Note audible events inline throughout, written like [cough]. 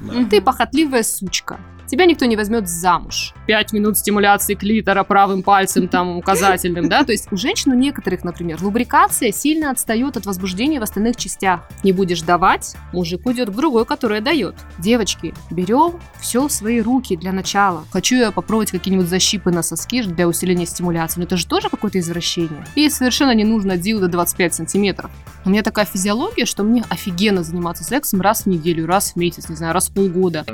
Да. Ты похотливая сучка. Тебя никто не возьмет замуж. Пять минут стимуляции клитора правым пальцем, там, указательным, да? То есть у женщин, у некоторых, например, лубрикация сильно отстает от возбуждения в остальных частях. Не будешь давать, мужик уйдет к другой, которая дает. Девочки, берем все в свои руки для начала. Хочу я попробовать какие-нибудь защипы на соски для усиления стимуляции, но это же тоже какое-то извращение. И совершенно не нужно дилдо 25 сантиметров. У меня такая физиология, что мне офигенно заниматься сексом раз в неделю, раз в месяц, не знаю, раз в полгода.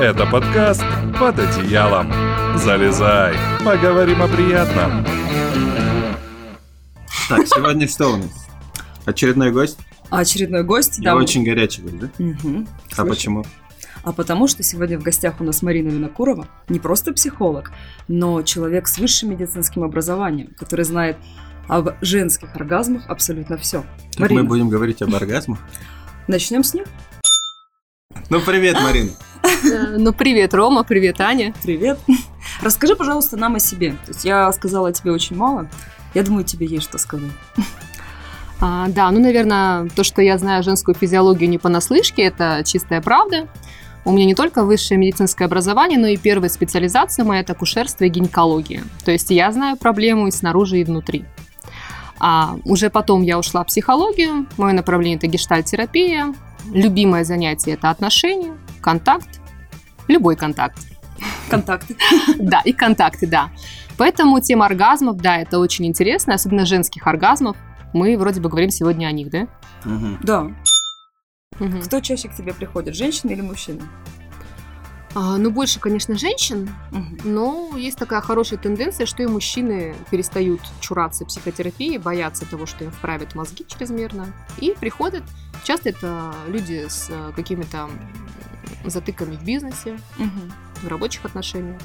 Это подкаст «Под одеялом». Залезай, поговорим о приятном. Так, сегодня что у нас? Очередной гость? Очередной гость, И да. очень горячий гость, да? А почему? А потому что сегодня в гостях у нас Марина Винокурова, не просто психолог, но человек с высшим медицинским образованием, который знает об женских оргазмах абсолютно все. Так Марина, мы будем говорить об оргазмах? начнем с них. Ну, привет, Марин. Э, Ну, привет, Рома, привет, Аня. Привет. [laughs] Расскажи, пожалуйста, нам о себе. То есть я сказала тебе очень мало. Я думаю, тебе есть что сказать. А, да, ну, наверное, то, что я знаю женскую физиологию не понаслышке, это чистая правда. У меня не только высшее медицинское образование, но и первая специализация моя – это акушерство и гинекология. То есть я знаю проблему и снаружи, и внутри. А уже потом я ушла в психологию. Мое направление – это гештальтерапия. Любимое занятие – это отношения, контакт, любой контакт. Контакты. [laughs] Да, и контакты, да. Поэтому тема оргазмов, да, это очень интересно, особенно женских оргазмов. Мы вроде бы говорим сегодня о них, да? Да. Кто чаще к тебе приходит, женщина или мужчина? А, ну, больше, конечно, женщин, но есть такая хорошая тенденция, что и мужчины перестают чураться психотерапии, боятся того, что им вправят мозги чрезмерно, и приходят. Часто это люди с э, какими-то затыками в бизнесе, Мгм. в рабочих отношениях.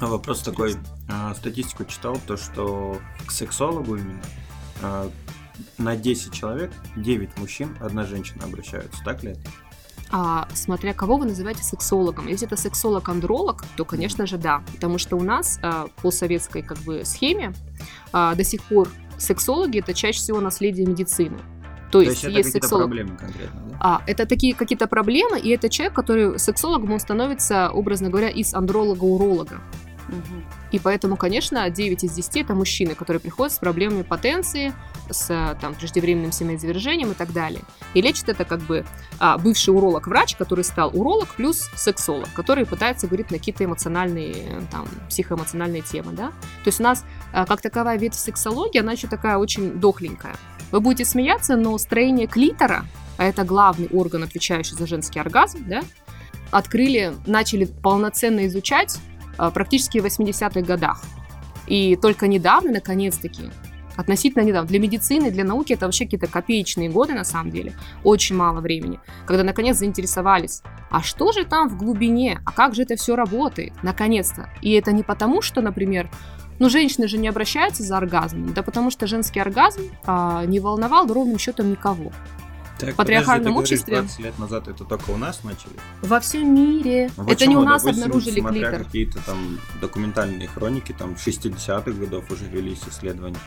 А Вопрос такой. а, Статистику читал, то что к сексологу именно а, на 10 человек 9 мужчин, одна женщина обращаются. Так ли это? А смотря кого вы называете сексологом. Если это сексолог-андролог, то, конечно же, да. Потому что у нас а, по советской как бы схеме а, до сих пор сексологи это чаще всего наследие медицины. То, То есть, есть это сексолог. проблемы конкретно, да? А, это такие какие-то проблемы, и это человек, который сексологом, он становится, образно говоря, из андролога-уролога. И поэтому, конечно, 9 из 10 это мужчины, которые приходят с проблемами потенции, с э, там, преждевременным семяизвержением и так далее. И лечит это как бы а, бывший уролог-врач, который стал уролог, плюс сексолог, который пытается говорить на какие-то эмоциональные, э, там, психоэмоциональные темы, да. То есть у нас а, как таковая ветвь сексологии, она еще такая очень дохленькая. Вы будете смеяться, но строение клитора, а это главный орган, отвечающий за женский оргазм, да, открыли, начали полноценно изучать практически в 80-х годах. И только недавно, наконец-таки, относительно недавно, для медицины, для науки это вообще какие-то копеечные годы на самом деле, очень мало времени, когда наконец заинтересовались, а что же там в глубине, а как же это все работает, наконец-то. И это не потому, что, например, ну, женщины же не обращаются за оргазмом, да потому что женский оргазм а, не волновал ровным счетом никого. Так, патриархальном подожди, ты говоришь, обществе- 20 лет назад это только у нас начали? Во всем мире. Ну, это не у нас Допустим, обнаружили смотря клитор. какие-то там документальные хроники, там 60-х годов уже велись исследования.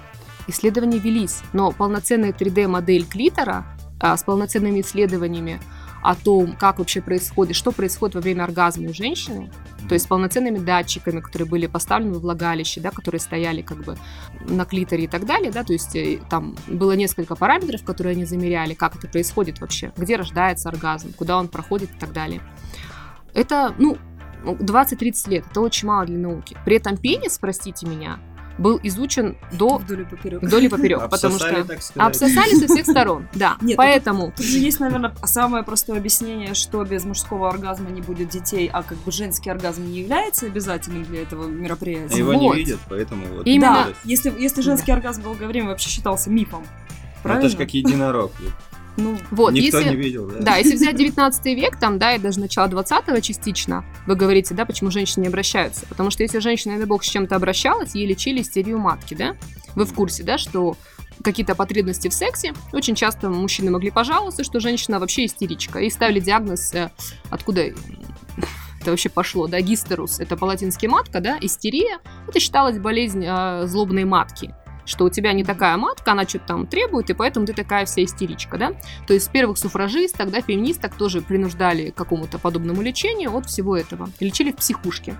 Исследования велись, но полноценная 3D-модель клитора а, с полноценными исследованиями о том, как вообще происходит, что происходит во время оргазма у женщины, то есть с полноценными датчиками, которые были поставлены в влагалище, да, которые стояли как бы на клиторе и так далее, да, то есть э, там было несколько параметров, которые они замеряли, как это происходит вообще, где рождается оргазм, куда он проходит и так далее. Это, ну, 20-30 лет, это очень мало для науки. При этом пенис, простите меня, был изучен до Вдоль и поперек. вдоль и поперек, [laughs] потому что так сказать. обсосали со всех сторон, [laughs] да. Нет, Поэтому Тут же есть, наверное, самое простое объяснение, что без мужского оргазма не будет детей, а как бы женский оргазм не является обязательным для этого А мероприятия. его Вот. не видят, поэтому вот. Именно. Да, если, если женский оргазм долгое время вообще считался мифом. Ну, Правильно? Это же как единорог. Ну, вот, Никто если... не видел, да? Да, если взять [laughs] 19 век, там, да, и даже начало 20-го частично, вы говорите, да, почему женщины не обращаются. Потому что если женщина, дай бог, с чем-то обращалась, ей лечили истерию матки, да? Вы в курсе, да, что какие-то потребности в сексе, очень часто мужчины могли пожаловаться, что женщина вообще истеричка, и ставили диагноз, э, откуда [laughs] это вообще пошло, да, гистерус, это по-латински матка, да, истерия, это считалась болезнь э, злобной матки. Что у тебя не такая матка, она что-то там требует, и поэтому ты такая вся истеричка, да? То есть первых суфражисток, да, феминисток тоже принуждали к какому-то подобному лечению от всего этого. Лечили в психушке.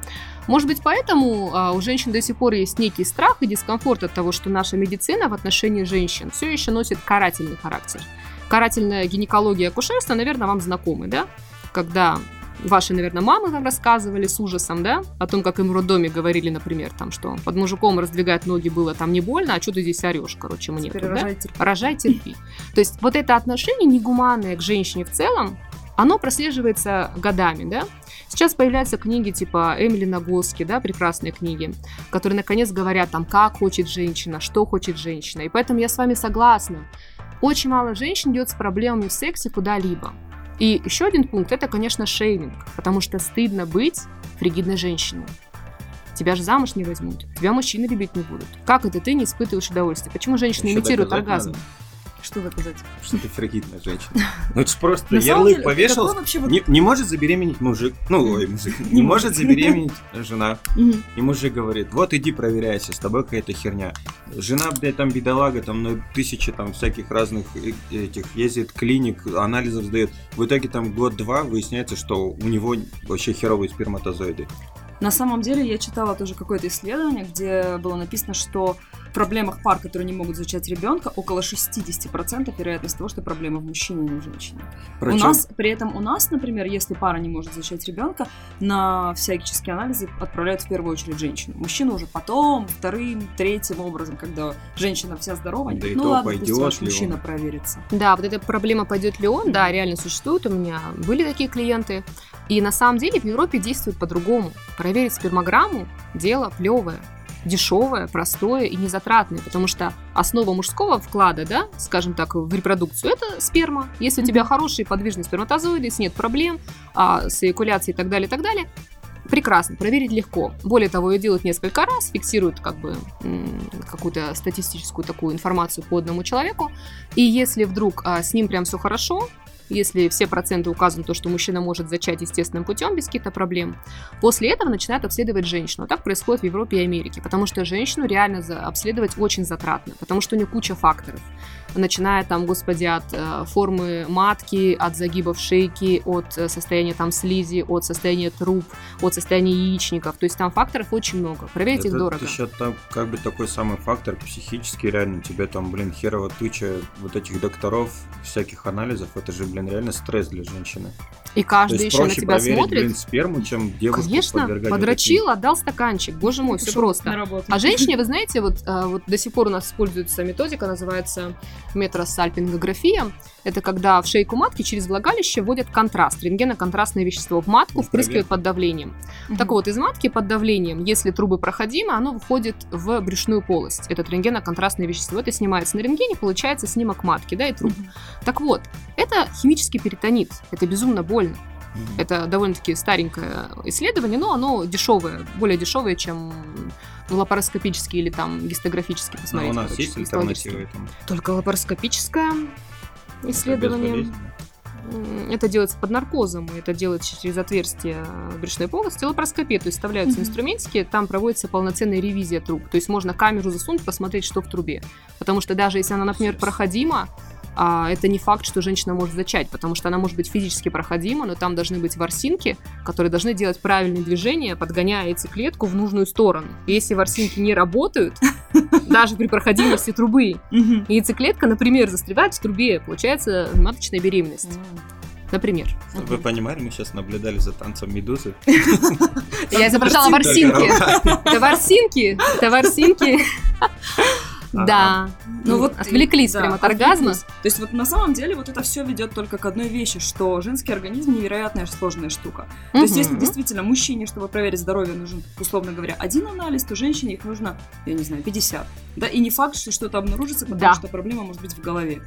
Может быть, поэтому а, у женщин до сих пор есть некий страх и дискомфорт от того, что наша медицина в отношении женщин все еще носит карательный характер. Карательная гинекология и акушерство, наверное, вам знакомы, да? Когда ваши, наверное, мамы вам рассказывали с ужасом, да, о том, как им в роддоме говорили, например, там, что под мужиком раздвигать ноги было там не больно, а что ты здесь орешь, короче, мне Теперь тут, да? рожай, терпи. Рожай, терпи. То есть вот это отношение негуманное к женщине в целом, оно прослеживается годами, да. Сейчас появляются книги типа Эмили Нагоски, да, прекрасные книги, которые наконец говорят там, как хочет женщина, что хочет женщина. И поэтому я с вами согласна. Очень мало женщин идет с проблемами в сексе куда-либо. И еще один пункт это, конечно, шейминг, потому что стыдно быть фригидной женщиной. Тебя же замуж не возьмут, тебя мужчины любить не будут. Как это ты не испытываешь удовольствие? Почему женщины Ещё имитируют оргазм? надо, Что доказать? Что ты фригидная женщина. [laughs] Ну это ж просто ярлык деле, повешал. Не, [laughs] не может забеременеть мужик. Ну, ой, мужик. [laughs] Не, может забеременеть жена. И мужик говорит, вот иди проверяйся, с тобой какая-то херня. Жена, блядь, там бедолага, там ну, тысячи там всяких разных этих ездит клиник, анализов сдает. В итоге там год-два выясняется, что у него вообще херовые сперматозоиды. На самом деле я читала тоже какое-то исследование, где было написано, что в проблемах пар, которые не могут зачать ребенка, около 60% вероятность того, что проблема в мужчине, а не в женщине. У Причем- нас, при этом у нас, например, если пара не может зачать ребенка, на всяческие анализы отправляют в первую очередь женщину. Мужчину уже потом, вторым, третьим образом, когда женщина вся здорова, они Да и говорят, ну ладно, пусть пойдет ли мужчина он». проверится. Да, вот эта проблема пойдет ли он, да, реально существует. У меня были такие клиенты. И на самом деле в Европе действует по-другому. Проверить спермограмму – дело плевое дешевое, простое и незатратное, потому что основа мужского вклада, да, скажем так, в репродукцию – это сперма. Если у тебя хорошие подвижные сперматозоиды, если нет проблем а, с эякуляцией и так далее, и так далее, прекрасно, проверить легко. Более того, ее делают несколько раз, фиксируют как бы какую-то статистическую такую информацию по одному человеку. И если вдруг а, с ним прям все хорошо, если все проценты указаны, то, что мужчина может зачать естественным путем без каких-то проблем, после этого начинают обследовать женщину. Так происходит в Европе и Америке, потому что женщину реально обследовать очень затратно, потому что у нее куча факторов. Начиная там, господи, от э, формы матки, от загибов шейки, от э, состояния там слизи, от состояния труб, от состояния яичников. То есть там факторов очень много. Проверить их Это дорого. еще там как бы такой самый фактор психический, реально, тебе там, блин, херово туча вот этих докторов, всяких анализов, это же, блин, реально стресс для женщины. И То каждый есть еще на тебя проверить, смотрит. блин, сперму, чем девушку Конечно, подрочил, отдал стаканчик. Боже мой, все просто. А женщине, вы знаете, вот, а, вот до сих пор у нас используется методика, называется метросальпингография. Это когда в шейку матки через влагалище вводят контраст, рентгеноконтрастное вещество в матку, Ну, впрыскивают проверка. под давлением. Мгм. Так вот, из матки под давлением, если трубы проходимы, оно выходит в брюшную полость. Этот рентгеноконтрастное вещество. Это снимается на рентгене, получается снимок матки, да, и труб. Мгм. Так вот, это химический перитонит. Это безумно больно. Мгм. Это довольно-таки старенькое исследование, но оно дешевое, более дешевое, чем лапароскопический или там гистографический Ну, посмотреть. у нас короче, есть альтернатива этому? Только лапароскопическое Это исследование. безболезненно. М, Это делается под наркозом, и это делается через отверстие брюшной полости. Лапароскопия, то есть вставляются Мгм. инструментики, там проводится полноценная ревизия труб. То есть можно камеру засунуть, посмотреть, что в трубе. Потому что даже если она, например, проходима, а, это не факт, что женщина может зачать, потому что она может быть физически проходима, но там должны быть ворсинки, которые должны делать правильные движения, подгоняя яйцеклетку в нужную сторону. И если ворсинки не работают, [laughs] даже при проходимости трубы, яйцеклетка, например, застревает в трубе, получается маточная беременность. Например. Вы понимали, мы сейчас наблюдали за танцем медузы. Я изображала ворсинки. Это ворсинки. Это ворсинки. Да. Ну вот отвлеклись да, прям от оргазма. отвлеклись. То есть вот на самом деле вот это все ведет только к одной вещи, что женский организм невероятная сложная штука. То есть если действительно мужчине, чтобы проверить здоровье, нужен, условно говоря, один анализ, то женщине их нужно, я не знаю, 50. Да, и не факт, что что-то обнаружится, потому Да. что проблема может быть в голове.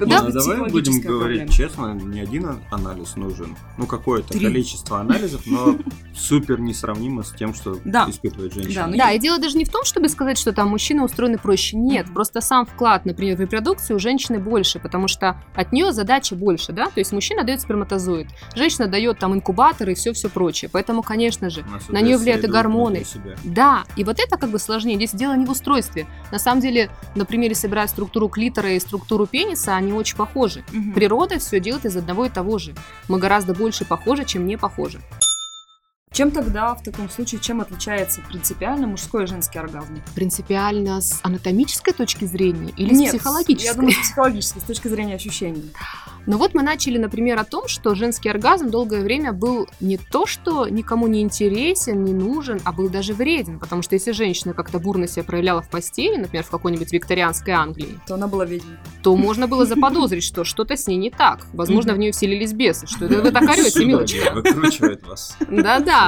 Ну, Может быть, давай будем говорить проблема. честно, не один а- анализ нужен. Ну, какое-то Три. количество анализов, но [laughs] супер несравнимо с тем, что Да. испытывает женщина. Да, ну Да, и дело даже не в том, чтобы сказать, что там мужчины устроены проще. нет. Мгм. Просто сам вклад, например, в репродукцию у женщины больше, потому что от нее задача больше, да? То есть мужчина дает сперматозоид, женщина дает там инкубатор и все-все прочее. Поэтому, конечно же, на нее влияют и гормоны. Да, и вот это как бы сложнее. Здесь дело не в устройстве. На самом деле, на примере собирать структуру клитора и структуру пениса, они очень похожи. Мгм. Природа все делает из одного и того же. Мы гораздо больше похожи, чем не похожи. Чем тогда, в таком случае, чем отличается принципиально мужской и женский оргазм? Принципиально с анатомической точки зрения или Нет, с психологической? Я думаю, с психологической, с точки зрения ощущений. Но вот мы начали, например, о том, что женский оргазм долгое время был не то, что никому не интересен, не нужен, а был даже вреден. Потому что если женщина как-то бурно себя проявляла в постели, например, в какой-нибудь викторианской Англии, То она была ведьмой. то можно было заподозрить, что что-то с ней не так. Возможно, в нее вселились бесы. Что это вы так орете, милочка? Выкручивает вас. Да-да.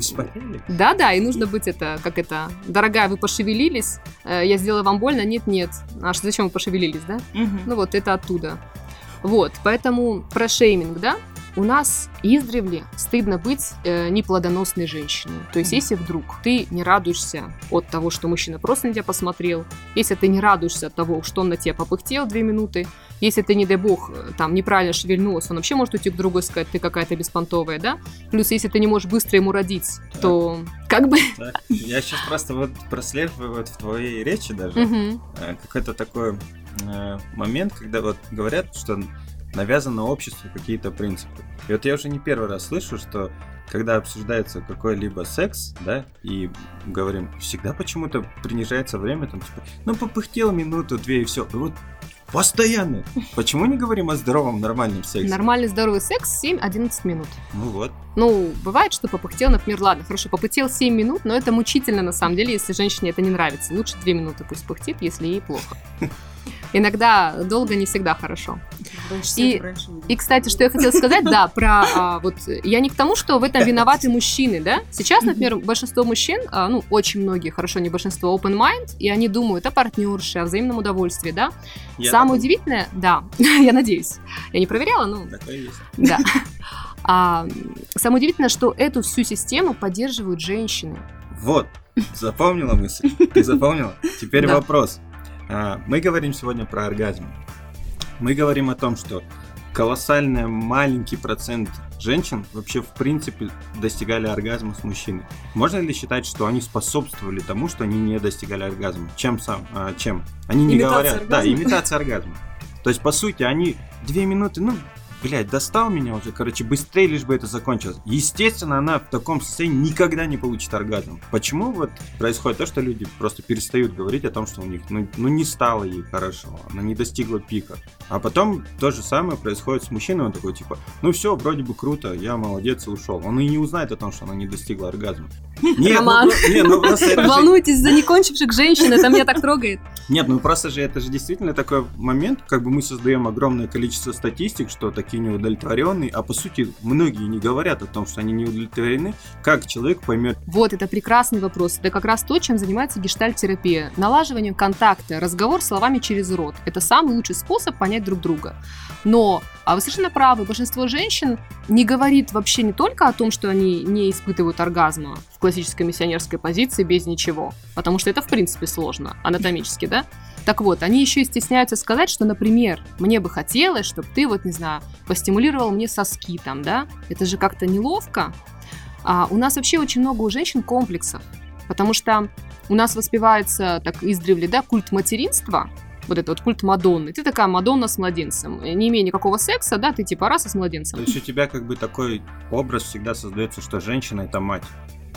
Вспотели? Да-да, и нужно быть это, как это, дорогая, вы пошевелились, э, я сделала вам больно, нет-нет. А что, зачем вы пошевелились, да? Ну вот, это оттуда. Вот, поэтому про шейминг, да, у нас издревле стыдно быть э, неплодоносной женщиной. То есть, если вдруг ты не радуешься от того, что мужчина просто на тебя посмотрел, если ты не радуешься от того, что он на тебя попыхтел две минуты, если ты, не дай бог, э, там неправильно шевельнулась, он вообще может уйти к другой и сказать, ты какая-то беспонтовая, да? Плюс, если ты не можешь быстро ему родить, Так. то как бы... Так, Я сейчас просто вот прослеживаю вот в твоей речи даже Мгм. э, какой-то такой э, момент, когда вот говорят, что навязано обществу какие-то принципы. И вот я уже не первый раз слышу, что когда обсуждается какой-либо секс, да, и говорим, всегда почему-то принижается время, там, типа, ну, попыхтел минуту-две и все. И вот постоянно. Почему не говорим о здоровом, нормальном сексе? Нормальный здоровый секс 7-11 минут. Ну вот. Ну, бывает, что попыхтел, например, ладно, хорошо, попыхтел 7 минут, но это мучительно на самом деле, если женщине это не нравится. Лучше 2 минуты пусть пыхтит, если ей плохо. Иногда долго не всегда хорошо. И- И, кстати, что я хотела сказать, да, про а, вот я не к тому, что в этом виноваты мужчины, да. Сейчас, например, большинство мужчин, а, ну, очень многие, хорошо, не большинство, open mind, и они думают о партнерше, о взаимном удовольствии, да. Я Самое такой, удивительное, да, [laughs] я надеюсь, я не проверяла, но такой есть. да. А, самое удивительное, что эту всю систему поддерживают женщины. Вот, запомнила мысль? Ты запомнила? Теперь Да. вопрос. А, Мы говорим сегодня про оргазм. Мы говорим о том, что колоссально маленький процент женщин вообще в принципе достигали оргазма с мужчиной. Можно ли считать, что они способствовали тому, что они не достигали оргазма? Чем сам? а, чем? Они не Имитация говорят. Да, оргазма? имитация оргазма. То есть, по сути, они две минуты, ну, блядь, достал меня уже, короче, быстрее лишь бы это закончилось. Естественно, она в таком состоянии никогда не получит оргазм. Почему вот происходит то, что люди просто перестают говорить о том, что у них, ну, ну не стало ей хорошо, она не достигла пика. А потом то же самое происходит с мужчиной, он такой, типа, ну все, вроде бы круто, я молодец и ушел. Он и не узнает о том, что она не достигла оргазма. Нет, Роман. ну, не, ну просто это же- Волнуйтесь за некончивших женщин, это меня так трогает. нет, ну просто же это же действительно такой момент, как бы мы создаем огромное количество статистик, что такие неудовлетворенные, а по сути многие не говорят о том, что они не удовлетворены. Как человек поймет, Вот, это прекрасный вопрос. Это как раз то, чем занимается гештальт-терапия. Налаживание контакта, разговор словами через рот. Это самый лучший способ понять друг друга. Но, а вы совершенно правы, большинство женщин не говорит вообще не только о том, что они не испытывают оргазма в классической миссионерской позиции без ничего, потому что это в принципе сложно, анатомически, да? Так вот, они еще и стесняются сказать, что, например, мне бы хотелось, чтобы ты, вот, не знаю, постимулировал мне соски там, да? Это же как-то неловко. А у нас вообще очень много у женщин комплексов, потому что у нас воспевается так издревле, да, культ материнства, вот это вот культ Мадонны. Ты такая Мадонна с младенцем. Не имея никакого секса, да, ты типа раз с то младенцем. есть у тебя как бы такой образ всегда создается, что женщина это мать,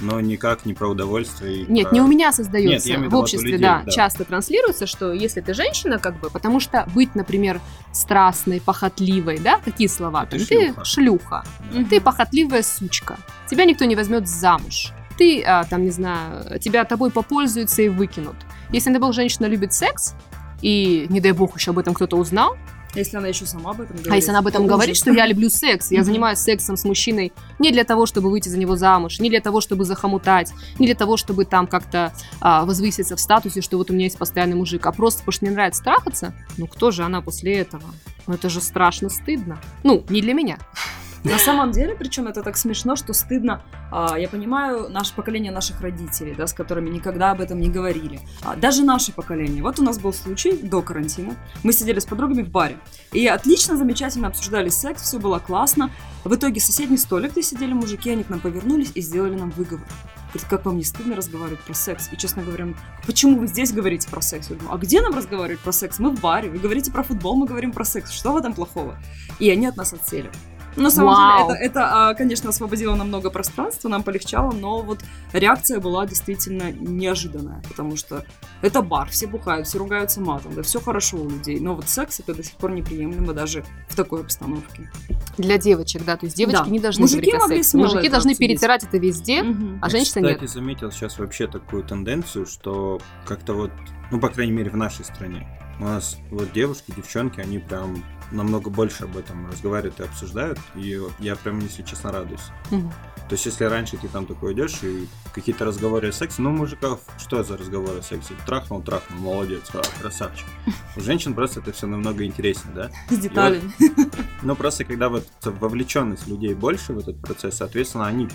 но никак не про удовольствие. Нет, про- не у меня Нет, создается. имею в обществе, людей, да, да. часто транслируется, что если ты женщина, как бы, потому что быть, например, страстной, похотливой, да, какие слова? Ты там? шлюха. шлюха. Да. Ты похотливая сучка. Тебя никто не возьмет замуж. Ты, а, там, не знаю, тебя тобой попользуются и выкинут. Если, бог, женщина любит секс, и, не дай бог, еще об этом кто-то узнал, Если она еще сама об этом говорит. а если она об этом то говорит, что я люблю секс, я занимаюсь сексом с мужчиной не для того, чтобы выйти за него замуж, не для того, чтобы захомутать, не для того, чтобы там как-то а, возвыситься в статусе, что вот у меня есть постоянный мужик, а просто потому что мне нравится трахаться, ну кто же она после этого? Ну это же страшно стыдно. Ну, не для меня. На самом деле, причем это так смешно, что стыдно. А, я понимаю наше поколение наших родителей, да, с которыми никогда об этом не говорили. А, даже наше поколение. Вот у нас был случай до карантина. Мы сидели с подругами в баре. И отлично, замечательно обсуждали секс, все было классно. В итоге соседний столик, где сидели мужики, они к нам повернулись и сделали нам выговор. Говорит, как вам не стыдно разговаривать про секс? И, честно говоря, почему вы здесь говорите про секс? Я думаю, а где нам разговаривать про секс? Мы в баре. Вы говорите про футбол, мы говорим про секс. Что в этом плохого? И они от нас отсели. На самом Вау. деле, это, это, а, конечно, освободило нам много пространства, нам полегчало, но вот реакция была действительно неожиданная, потому что это бар, все бухают, все ругаются матом, да все хорошо у людей, но вот секс это до сих пор неприемлемо даже в такой обстановке. Для девочек, да, то есть девочки Да. не должны Мужики говорить о могли сексе. Мужики должны обсудить. перетирать это везде, Мгм. а Я, женщина кстати, нет. заметил сейчас вообще такую тенденцию, что как-то вот, ну, по крайней мере, в нашей стране, у нас вот девушки, девчонки, они прям намного больше об этом разговаривают и обсуждают, и вот я прям, если честно, радуюсь. Мгм. То есть, если раньше ты там такой идешь и какие-то разговоры о сексе, ну, мужиков, что за разговоры о сексе? Трахнул, трахнул, молодец, а, красавчик. У женщин просто это все намного интереснее, да? [laughs] С деталями. Но просто когда вот вовлеченность людей больше в этот процесс, соответственно, они,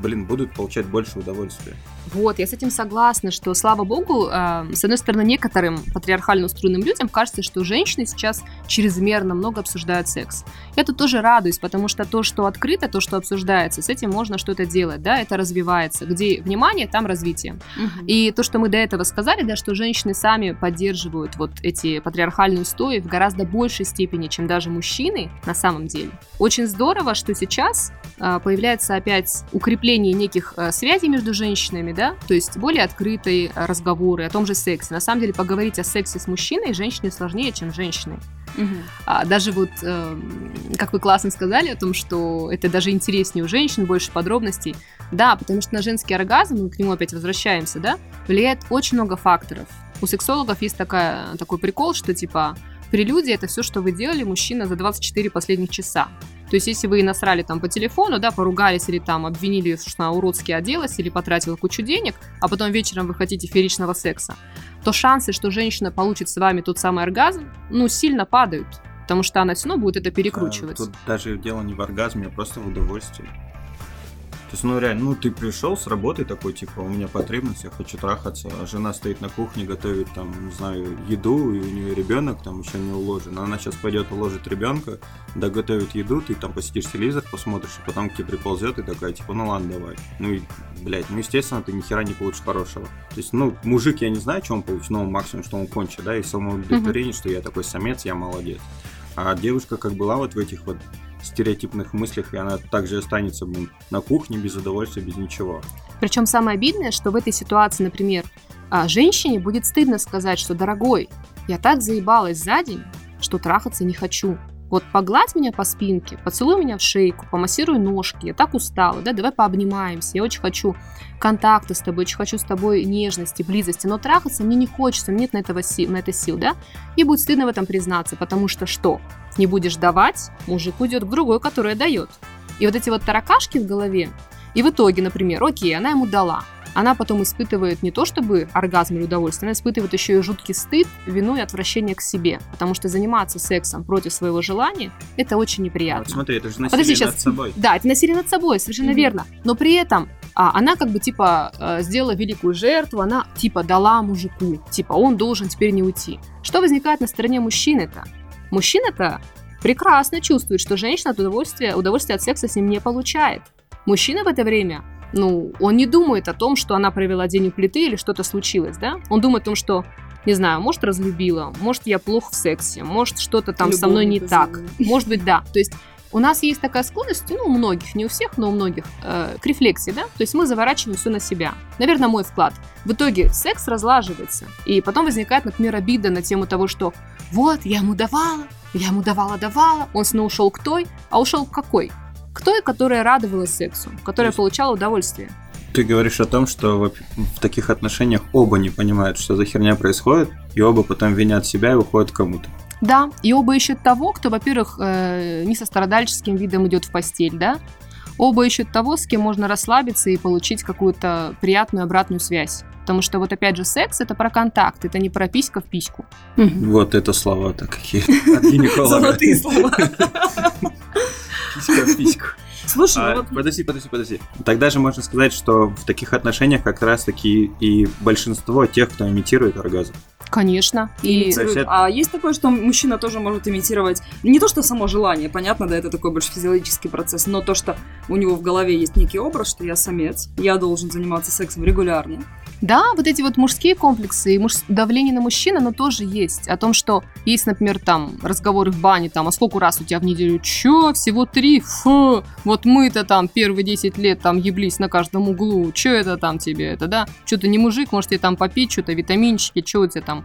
блин, будут получать больше удовольствия. Вот, я с этим согласна, что, слава богу, э, с одной стороны, некоторым патриархально устроенным людям кажется, что женщины сейчас чрезмерно много обсуждают секс. Я тут тоже радуюсь, потому что то, что открыто, то, что обсуждается, с этим можно что-то делать, да, это развивается. Где внимание, там развитие. Мгм. И то, что мы до этого сказали, да, что женщины сами поддерживают вот эти патриархальные устои в гораздо большей степени, чем даже мужчины на самом деле. Очень здорово, что сейчас появляется опять укрепление неких а, связей между женщинами, да, то есть более открытые а, разговоры о том же сексе. На самом деле поговорить о сексе с мужчиной женщине сложнее, чем женщиной. А, даже вот, э, как вы классно сказали о том, что это даже интереснее у женщин, больше подробностей. Да, потому что на женский оргазм, мы к нему опять возвращаемся, да, влияет очень много факторов. У сексологов есть такая, такой прикол, что типа прелюдия это все, что вы делали, мужчина, за 24 последних часа. То есть, если вы насрали там по телефону, да, поругались или там обвинили, что она уродски оделась или потратила кучу денег, а потом вечером вы хотите фееричного секса, то шансы, что женщина получит с вами тот самый оргазм, ну, сильно падают. Потому что она все равно будет это перекручивать. Тут даже дело не в оргазме, а просто в удовольствии. То есть, ну реально, ну ты пришел с работы такой, типа, у меня потребность, я хочу трахаться, а жена стоит на кухне, готовит там, не знаю, еду, и у нее ребенок там еще не уложен. Она сейчас пойдет уложит ребенка, доготовит еду, ты там посидишь телевизор, посмотришь, и потом к тебе приползет и такая, типа, ну ладно, давай. Ну и, блядь, ну естественно, ты ни хера не получишь хорошего. То есть, ну, мужик, я не знаю, что он получит, но максимум, что он кончит, да, и самоудовлетворение, что я такой самец, я молодец. А девушка как была вот в этих вот стереотипных мыслях, и она также останется блин, на кухне без удовольствия, без ничего. Причем самое обидное, что в этой ситуации, например, а, женщине будет стыдно сказать, что, дорогой, я так заебалась за день, что трахаться не хочу. Вот погладь меня по спинке, поцелуй меня в шейку, помассируй ножки, я так устала, да, давай пообнимаемся, я очень хочу контакта с тобой, очень хочу с тобой нежности, близости, но трахаться мне не хочется, мне нет на, этого сил, на это сил, да, и будет стыдно в этом признаться, потому что что? Не будешь давать, мужик уйдет к другой, которая дает. И вот эти вот таракашки в голове, и в итоге, например, окей, она ему дала. Она потом испытывает не то чтобы оргазм или удовольствие, она испытывает еще и жуткий стыд, вину и отвращение к себе. Потому что заниматься сексом против своего желания – это очень Вот неприятно. смотри, это же насилие Подожди, над сейчас. собой. Да, это насилие над собой, совершенно Мгм. верно. Но при этом а, она как бы типа э, сделала великую жертву, она типа дала мужику, типа он должен теперь не уйти. Что возникает на стороне мужчины-то? Мужчина-то прекрасно чувствует, что женщина от удовольствия, удовольствие от секса с ним не получает. Мужчина в это время, ну, он не думает о том, что она провела день у плиты или что-то случилось, да? Он думает о том, что не знаю, может, разлюбила, может, я плохо в сексе, может, что-то там со мной не так. Может быть, да. То есть у нас есть такая склонность, ну, у многих, не у всех, но у многих, э, к рефлексии, да? То есть мы заворачиваем все на себя. Наверное, мой вклад. В итоге секс разлаживается. И потом возникает, например, обида на тему того, что вот, я ему давала, я ему давала-давала, он снова ушел к той, а ушел к какой? К той, которая радовалась сексу, которая есть- получала удовольствие. Ты говоришь о том, что в, в таких отношениях оба не понимают, что за херня происходит, и оба потом винят себя и уходят кому-то. Да, и оба ищут того, кто, во-первых, э, не со страдальческим видом идет в постель, да? Оба ищут того, с кем можно расслабиться и получить какую-то приятную обратную связь. Потому что вот опять же секс это про контакт, это не про писька в письку. Вот это слова-то какие [laughs] от гинеколога. Золотые слова. [laughs] Писька в письку. Слушай, ну А, вот Подожди, подожди, подожди. Тогда же можно сказать, что в таких отношениях как раз таки и большинство тех, кто имитирует оргазм. Конечно. И это- А есть такое, что мужчина тоже может имитировать не то, что само желание, понятно, да, это такой больше физиологический процесс, но то, что у него в голове есть некий образ, что я самец, я должен заниматься сексом регулярно. Да, вот эти вот мужские комплексы и муж- давление на мужчин, оно тоже есть. О том, что есть, например, там разговоры в бане, там, а сколько раз у тебя в неделю? Чё, всего три? Фу, вот мы-то там первые 10 лет там еблись на каждом углу. Чё это там тебе это, да? Чё ты не мужик, может тебе там попить что-то, витаминчики, чё у тебя там?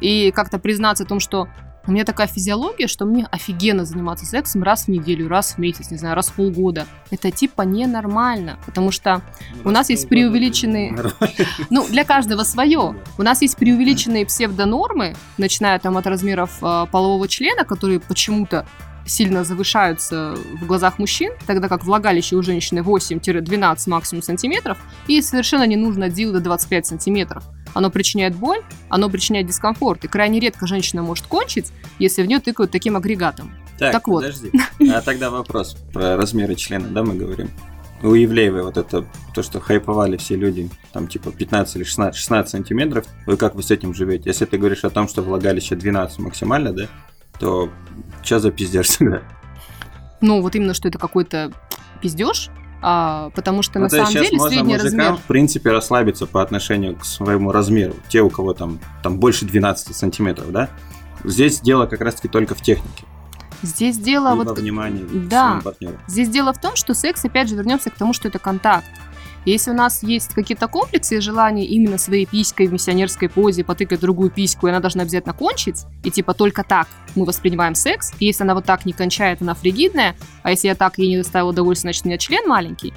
И как-то признаться о том, что у меня такая физиология, что мне офигенно заниматься сексом раз в неделю, раз в месяц, не знаю, раз в полгода. Это типа ненормально, потому что У нас есть преувеличенные- [laughs] ну, для каждого свое. У нас есть преувеличенные псевдонормы, начиная там от размеров э, полового члена, которые почему-то сильно завышаются в глазах мужчин, тогда как влагалище у женщины 8-12 максимум сантиметров, и совершенно не нужно дилдо 25 сантиметров. Оно причиняет боль, оно причиняет дискомфорт, и крайне редко женщина может кончить, если в нее тыкают таким агрегатом. Так, Так вот. подожди. А тогда вопрос про размеры члена, да, мы говорим. У Евлеевой вот это, то, что хайповали все люди, там типа 15 или 16, 16 сантиметров, вы как вы с этим живете? Если ты говоришь о том, что влагалище 12 максимально, да, то что за пиздец тогда? Ну, вот именно, что это какой-то пиздеж, а, потому что Ну, на самом деле можно средний размер... в принципе, расслабиться по отношению к своему размеру. Те, у кого там, там больше 12 сантиметров, да? Здесь дело как раз-таки только в технике. Здесь дело и вот во внимании к да. Здесь дело в том, что секс, опять же, вернемся к тому, что это контакт. Если у нас есть какие-то комплексы и желания именно своей писькой в миссионерской позе потыкать другую письку, и она должна обязательно кончить, и типа только так мы воспринимаем секс, и если она вот так не кончает, она фригидная, а если я так ей не доставила удовольствия, значит, у меня член маленький,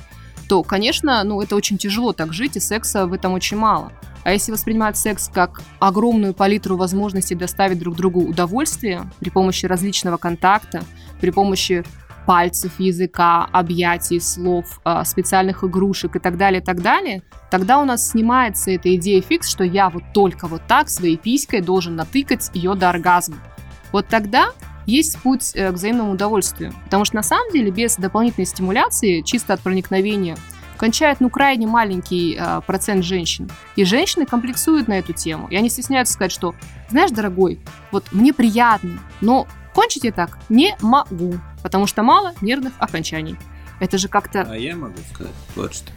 то, конечно, ну, это очень тяжело так жить, и секса в этом очень мало. А если воспринимать секс как огромную палитру возможностей доставить друг другу удовольствие при помощи различного контакта, при помощи пальцев, языка, объятий, слов, а, специальных игрушек и так далее, и так далее, тогда у нас снимается эта идея фикс, что я вот только вот так своей писькой должен натыкать ее до оргазма. Вот тогда есть путь э, к взаимному удовольствию. Потому что на самом деле без дополнительной стимуляции, чисто от проникновения, кончает ну крайне маленький э, процент женщин. И женщины комплексуют на эту тему. И они стесняются сказать, что, знаешь, дорогой, вот мне приятно, но кончить я так не могу, потому что мало нервных окончаний. Это же как-то... А я могу сказать вот что.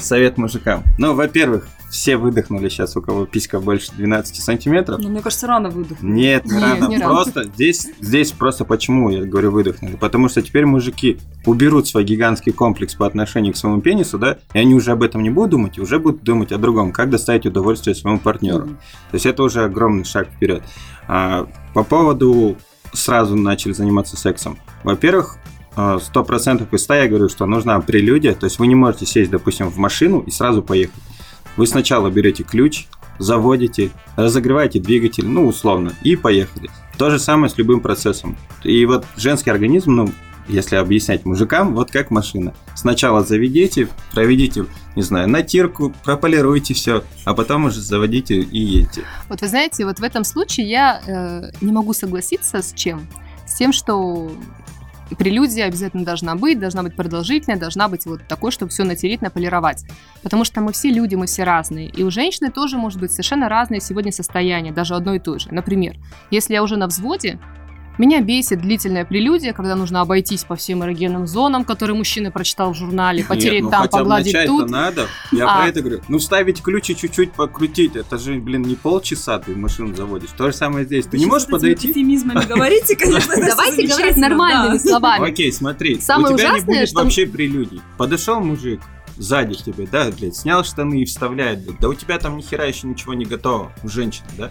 Совет мужикам. Ну, во-первых, все выдохнули сейчас, у кого писька больше 12 сантиметров. Но мне кажется, рано выдохнуть. Нет, не рано. не рано. просто здесь, здесь просто почему я говорю выдохнули. Потому что теперь мужики уберут свой гигантский комплекс по отношению к своему пенису, да, и они уже об этом не будут думать, и уже будут думать о другом, как доставить удовольствие своему партнеру. Мгм. То есть это уже огромный шаг вперед. А, по поводу сразу начали заниматься сексом. Во-первых, а, сто процентов из ста я говорю, что нужна прелюдия, то есть вы не можете сесть, допустим, в машину и сразу поехать. Вы сначала берете ключ, заводите, разогреваете двигатель, ну, условно, и поехали. То же самое с любым процессом. И вот женский организм, ну, если объяснять мужикам, вот как машина. Сначала заведите, проведите, не знаю, натирку, прополируйте все, а потом уже заводите и едете. Вот вы знаете, вот в этом случае я э, не могу согласиться с чем? С тем, что прелюдия обязательно должна быть, должна быть продолжительная, должна быть вот такой, чтобы все натереть, наполировать. Потому что мы все люди, мы все разные. И у женщины тоже может быть совершенно разное сегодня состояние, даже одно и то же. Например, если я уже на взводе, меня бесит длительная прелюдия, когда нужно обойтись по всем эрогенным зонам, которые мужчина прочитал в журнале, потереть Нет, ну там, хотя бы погладить тут. надо. Я А. про это говорю. Ну, вставить ключ и чуть-чуть покрутить. Это же, блин, не полчаса ты машину заводишь. То же самое здесь. Ты не Сейчас можешь подойти? эфемизмами [laughs] говорите, конечно. Давайте говорить нормальными словами. Окей, смотри. Самое не ужасное, что- вообще прелюдий. Подошел мужик сзади к тебе, да, блядь, снял штаны и вставляет, блядь. Да у тебя там нихера еще ничего не готово у женщины, да?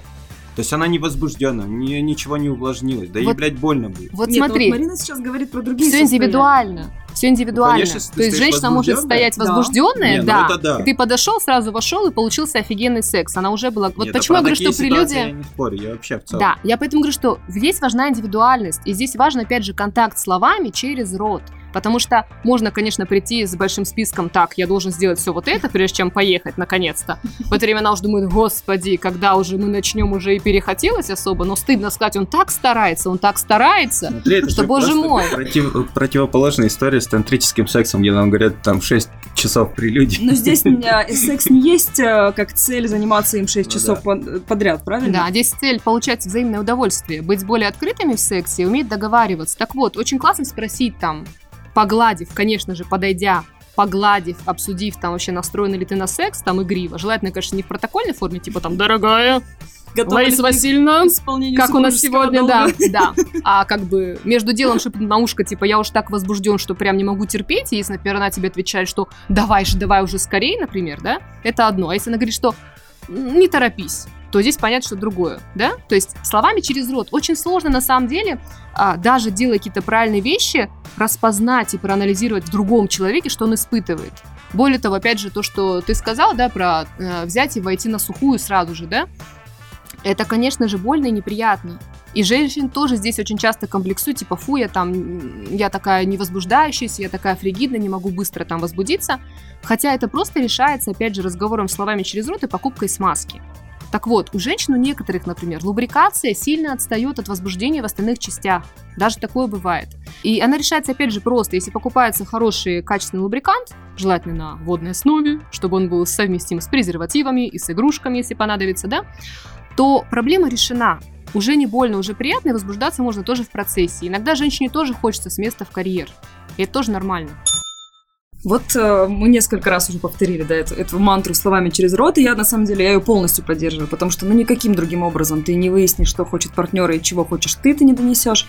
То есть она не возбуждена, ни- ничего не увлажнилось. Да ей, Вот- блядь, больно будет. Вот Нет, ну вот смотри, Марина сейчас говорит про другие все состояния. индивидуально. Все индивидуально. Ну, конечно, То есть женщина может стоять Да. возбужденная, Не, ну да. это да. И Ты подошел, сразу вошел и получился офигенный секс. Она уже была. Вот Нет, почему а я говорю, что прелюдия. Я не спорю, я вообще в целом. Да, я поэтому говорю, что здесь важна индивидуальность, и здесь важен, опять же, контакт словами через рот. Потому что можно, конечно, прийти с большим списком, так, я должен сделать все вот это, прежде чем поехать, наконец-то. В это время она уже думает, господи, когда уже мы начнем, уже и перехотелось особо, но стыдно сказать, он так старается, он так старается, Смотри, это что, же боже мой. против- противоположная история с тантрическим сексом, где нам говорят там 6 часов прелюдий. Но здесь у меня [laughs] секс не есть э, как цель заниматься им 6 Ну часов под- подряд, правильно? Да, здесь цель получать взаимное удовольствие, быть более открытыми в сексе, уметь договариваться. Так вот, очень классно спросить там, погладив, конечно же, подойдя, погладив, обсудив, там вообще настроен ли ты на секс, там игриво. Желательно, конечно, не в протокольной форме, типа там, дорогая, Готова Лариса Васильевна, как у нас сегодня, да, долга? да. [laughs] А как бы между делом шепнуть на ушко, типа, я уж так возбужден, что прям не могу терпеть, и если, например, она тебе отвечает, что давай же, давай уже скорее, например, да, это одно. А если она говорит, что «М, не торопись, то здесь понять, что другое, да? То есть словами через рот. Очень сложно, на самом деле, а, даже делая какие-то правильные вещи, распознать и проанализировать в другом человеке, что он испытывает. Более того, опять же, то, что ты сказал, да, про э, взять и войти на сухую сразу же, да, это, конечно же, больно и неприятно. И женщин тоже здесь очень часто комплексуют, типа, фу, я там, я такая невозбуждающаяся, я такая фригидная, не могу быстро там возбудиться. Хотя это просто решается, опять же, разговором словами через рот и покупкой смазки. Так вот, у женщин, у некоторых, например, лубрикация сильно отстает от возбуждения в остальных частях. Даже такое бывает. И она решается, опять же, просто. Если покупается хороший, качественный лубрикант, желательно на водной основе, чтобы он был совместим с презервативами и с игрушками, если понадобится, да, то проблема решена. Уже не больно, уже приятно, и возбуждаться можно тоже в процессе. Иногда женщине тоже хочется с места в карьер. И это тоже нормально. Вот э, мы несколько раз уже повторили, да, эту, эту мантру словами через рот, и я, на самом деле, я ее полностью поддерживаю, потому что, ну, никаким другим образом ты не выяснишь, что хочет партнер и чего хочешь ты, ты не донесешь.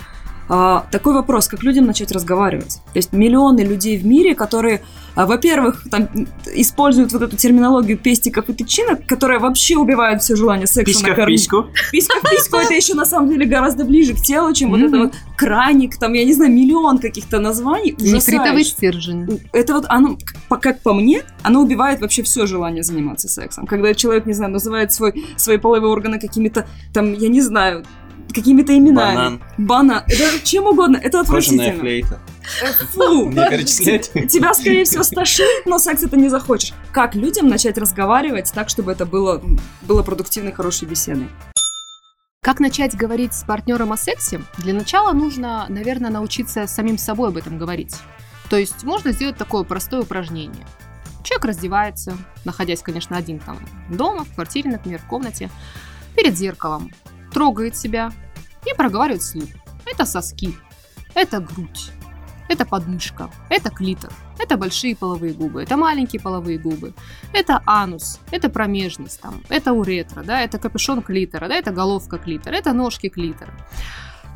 А, такой вопрос, как людям начать разговаривать? То есть миллионы людей в мире, которые, а, во-первых, там, используют вот эту терминологию пестиков и тычинок, которая вообще убивает все желание секса Писька в накормить. письку. Писька в письку это еще на самом деле гораздо ближе к телу, чем вот Мгм. это вот краник, там, я не знаю, миллион каких-то названий. Нефритовый стержень. Это вот оно, по- как по мне, оно убивает вообще все желание заниматься сексом. Когда человек, не знаю, называет свой, свои половые органы какими-то, там, я не знаю, какими-то именами. Банан. Банан. Это чем угодно. Это Кожаная отвратительно. флейта. Фу. [laughs] Мне перечислять? Тебя, скорее всего, стошнит, но секс это не захочешь. Как людям начать разговаривать так, чтобы это было, было продуктивной, хорошей беседой? Как начать говорить с партнером о сексе? Для начала нужно, наверное, научиться самим собой об этом говорить. То есть можно сделать такое простое упражнение. Человек раздевается, находясь, конечно, один там дома, в квартире, например, в комнате, перед зеркалом, трогает себя и проговаривает вслух. Это соски, это грудь, это подмышка, это клитор, это большие половые губы, это маленькие половые губы, это анус, это промежность, там, это уретра, да, это капюшон клитора, да, это головка клитора, это ножки клитора.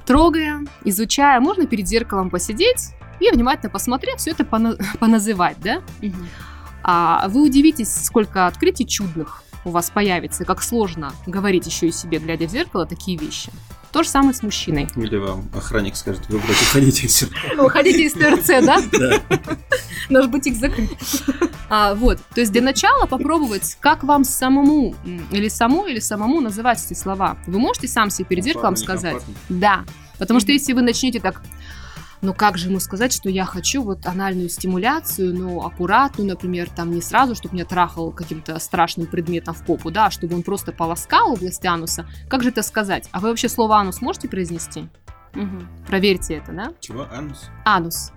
Трогая, изучая, можно перед зеркалом посидеть и внимательно посмотреть, все это пона- [laughs] поназывать, да. А вы удивитесь, сколько открытий чудных у вас появится, как сложно говорить еще и себе, глядя в зеркало, такие вещи. То же самое с мужчиной. Или вам охранник скажет, вы вроде ходите все. Выходите из ТРЦ, да? [laughs] Да. Наш бутик закрыт. А, вот, то есть для начала попробовать, как вам самому или самой, или самому называть эти слова. Вы можете сам себе перед зеркалом сказать? Да. Потому что если вы начнете так, ну как же ему сказать, что я хочу вот анальную стимуляцию, ну аккуратную, например, там не сразу, чтобы меня трахал каким-то страшным предметом в попу, да, а чтобы он просто полоскал область ануса. Как же это сказать? А вы вообще слово анус можете произнести? Проверьте это, да? Чего? Анус? Анус.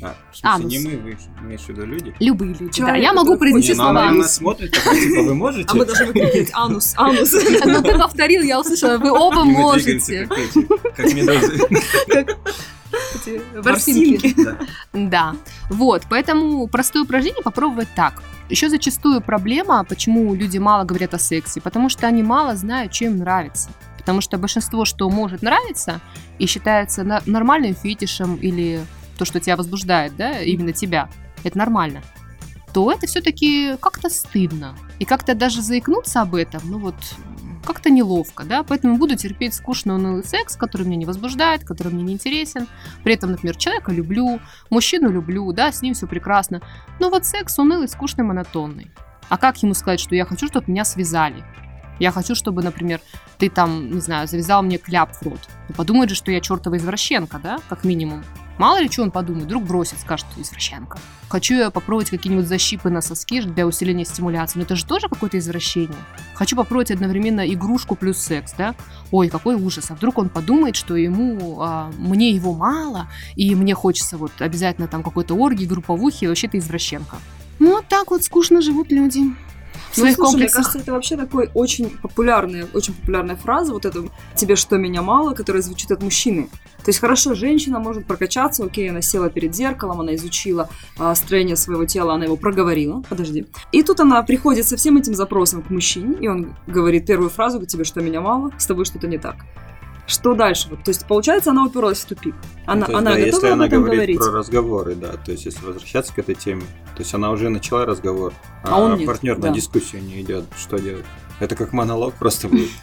А, в смысле, Анус. не мы, вы имеешь в виду люди? Любые люди. Человек, да, я могу произнести Не, ну слова она на анус. нас смотрит, такая, типа, вы можете? А мы должны выкрикивать анус, анус. [laughs] Ну ты повторил, я услышала, вы оба можете. как медузы. [laughs] Эти Ворсинки. Да. Да. Вот, поэтому простое упражнение попробовать так. Еще зачастую проблема, почему люди мало говорят о сексе, потому что они мало знают, им нравится. Потому что большинство, что может нравиться и считается нормальным фетишем или то, что тебя возбуждает, да, именно тебя, это нормально, то это все-таки как-то стыдно. И как-то даже заикнуться об этом, ну вот, как-то неловко, да, поэтому буду терпеть скучный унылый секс, который меня не возбуждает, который мне не интересен. При этом, например, человека люблю, мужчину люблю, да, с ним все прекрасно. Но вот секс унылый, скучный, монотонный. А как ему сказать, что я хочу, чтобы меня связали? Я хочу, чтобы, например, ты там, не знаю, завязал мне кляп в рот. Ну, подумает же, что я чертова извращенка, да, как минимум. Мало ли что он подумает, вдруг бросит, скажет, извращенка. Хочу я попробовать какие-нибудь защипы на соски для усиления стимуляции, но это же тоже какое-то извращение. Хочу попробовать одновременно игрушку плюс секс, да? Ой, какой ужас, а вдруг он подумает, что ему, а, мне его мало, и мне хочется вот обязательно там какой-то оргии, групповухи, вообще-то извращенка. Ну, вот так вот скучно живут люди. Ну, своих слушай, мне комплексах. кажется, это вообще такой очень популярная, очень популярная фраза, вот это «тебе что, меня мало», которая звучит от мужчины. То есть хорошо, женщина может прокачаться, окей, она села перед зеркалом, она изучила а, строение своего тела, она его проговорила, подожди. И тут она приходит со всем этим запросом к мужчине, и он говорит первую фразу «тебе что, меня мало?» с тобой что-то не так. Что дальше? Вот, то есть, получается, она уперлась в тупик. Она, Ну, есть, она да, готова если об она этом говорит говорить. про разговоры, да, то есть если возвращаться к этой теме, то есть она уже начала разговор, А он нет, партнер да. на дискуссию не идет, что делать? Это как монолог просто будет. [laughs]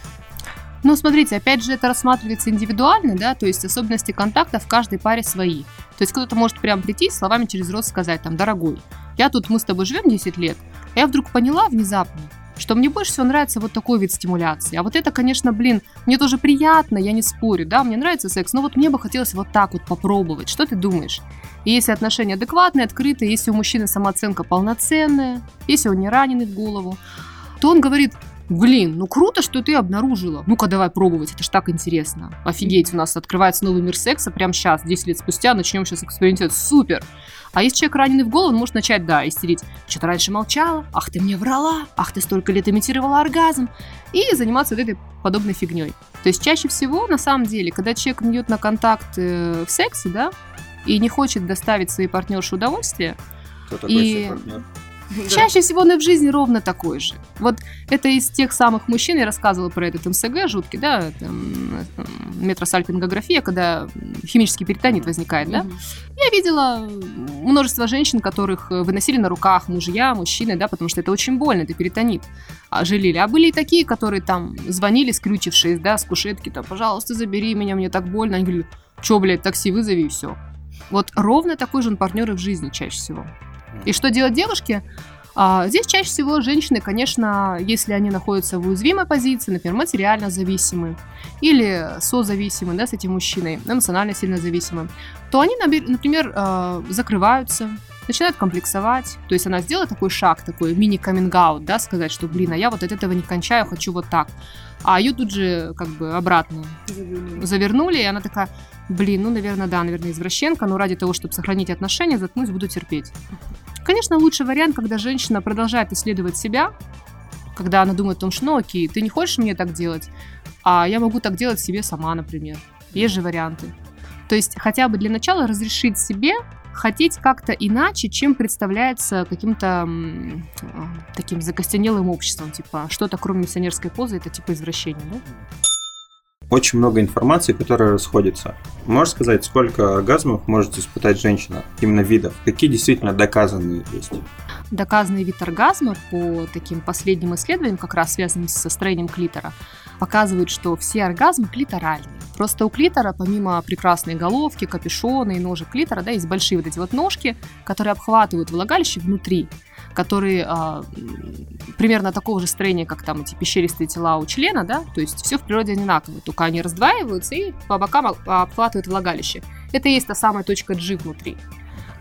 Ну, смотрите, опять же, это рассматривается индивидуально, да, то есть особенности контакта в каждой паре свои. То есть кто-то может прям прийти словами через рот сказать, там, дорогой, я тут, мы с тобой живем 10 лет, а я вдруг поняла внезапно, что мне больше всего нравится вот такой вид стимуляции. А вот это, конечно, блин, мне тоже приятно, я не спорю, да, мне нравится секс, но вот мне бы хотелось вот так вот попробовать. Что ты думаешь? И если отношения адекватные, открытые, если у мужчины самооценка полноценная, если он не раненый в голову, то он говорит, блин, ну круто, что ты обнаружила. Ну-ка давай пробовать, это ж так интересно. Офигеть, у нас открывается новый мир секса прямо сейчас, 10 лет спустя, начнем сейчас экспериментировать. Супер! А если человек раненый в голову, он может начать, да, истерить. Что-то раньше молчала, ах, ты мне врала, ах, ты столько лет имитировала оргазм. И заниматься вот этой подобной фигней. То есть чаще всего, на самом деле, когда человек идет на контакт э, в сексе, да, и не хочет доставить своей партнерше удовольствие, Кто такой И- партнер? Да. Чаще всего он и в жизни ровно такой же. Вот это из тех самых мужчин, я рассказывала про этот МСГ жуткий, да, метросальпингография, когда химический перитонит возникает, да. Мгм. Я видела множество женщин, которых выносили на руках мужья, мужчины, да, потому что это очень больно, это перитонит. А жалели. А были и такие, которые там звонили, скрючившись, да, с кушетки, там, пожалуйста, забери меня, мне так больно. Они говорили, что, блядь, такси вызови и все. Вот ровно такой же он партнер и в жизни чаще всего. И что делать девушке? А, здесь чаще всего женщины, конечно, если они находятся в уязвимой позиции, например, материально зависимы или созависимы да, с этим мужчиной, эмоционально сильно зависимы, то они, например, э, закрываются, начинают комплексовать. То есть она сделала такой шаг, такой мини-каминг-аут, да, сказать, что, блин, а я вот от этого не кончаю, хочу вот так. А ее тут же как бы обратно завернули, и она такая, блин, ну, наверное, да, наверное, извращенка, но ради того, чтобы сохранить отношения, заткнусь, буду терпеть. Конечно, лучший вариант, когда женщина продолжает исследовать себя, когда она думает о том, что, ну, окей, ты не хочешь мне так делать, а я могу так делать себе сама, например. Есть же варианты. То есть хотя бы для начала разрешить себе хотеть как-то иначе, чем представляется каким-то а, таким закостенелым обществом, типа что-то кроме миссионерской позы, это типа извращение, да? Очень много информации, которая расходится. Можешь сказать, сколько оргазмов может испытать женщина? Именно видов. Какие действительно доказанные есть? доказанный вид оргазма по таким последним исследованиям, как раз связанным со строением клитора, показывают, что все оргазмы клиторальные. Просто у клитора, помимо прекрасной головки, капюшона и ножек клитора, да, есть большие вот эти вот ножки, которые обхватывают влагалище внутри, которые а, примерно такого же строения, как там эти пещеристые тела у члена, да, то есть все в природе одинаково, только они раздваиваются и по бокам об- обхватывают влагалище. Это и есть та самая точка G внутри.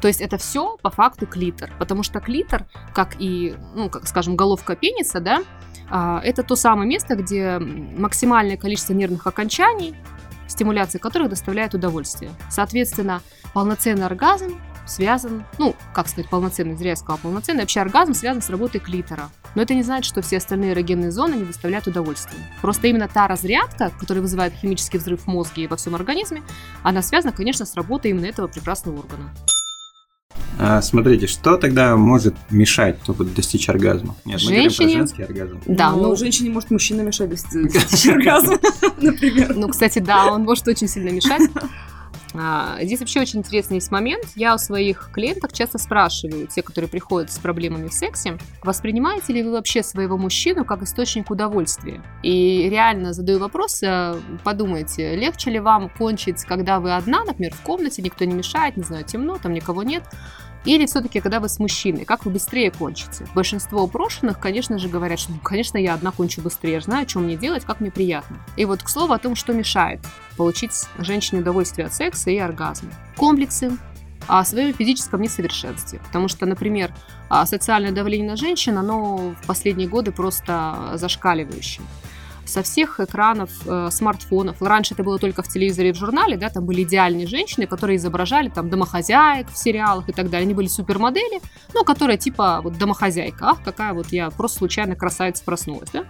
То есть это все по факту клитор, потому что клитор, как и, ну, как скажем, головка пениса, да, а, это то самое место, где максимальное количество нервных окончаний, стимуляция которых доставляет удовольствие. Соответственно, полноценный оргазм связан, ну, как сказать, полноценный, зря я сказала полноценный, вообще оргазм связан с работой клитора. Но это не значит, что все остальные эрогенные зоны не доставляют удовольствия. Просто именно та разрядка, которая вызывает химический взрыв в мозге и во всем организме, она связана, конечно, с работой именно этого прекрасного органа. А, смотрите, что тогда может мешать, чтобы достичь оргазма? Нет, мы говорим про Женщине? женский оргазм. Да, ну, ну, женщине может мужчина мешать достичь достичь [laughs] оргазма, [laughs] например. Ну, кстати, да, он может очень сильно мешать. А, Здесь вообще очень интересный есть момент. Я у своих клиенток часто спрашиваю, те, которые приходят с проблемами в сексе, воспринимаете ли вы вообще своего мужчину как источник удовольствия? И реально задаю вопрос, э, подумайте, легче ли вам кончить, когда вы одна, например, в комнате, никто не мешает, не знаю, темно, там никого нет, Или все-таки, когда вы с мужчиной, как вы быстрее кончите? Большинство упрошенных, конечно же, говорят, что, ну, конечно, я одна кончу быстрее, я знаю, что мне делать, как мне приятно. И вот к слову о том, что мешает получить женщине удовольствие от секса и оргазма. Комплексы, о своем физическом несовершенстве. Потому что, например, а, социальное давление на женщин, оно в последние годы просто зашкаливающее со всех экранов э, смартфонов. Раньше это было только в телевизоре и в журнале, да, там были идеальные женщины, которые изображали там домохозяек в сериалах и так далее. Они были супермодели, но которые типа вот домохозяйка. Ах, какая вот я просто случайно красавица проснулась, да.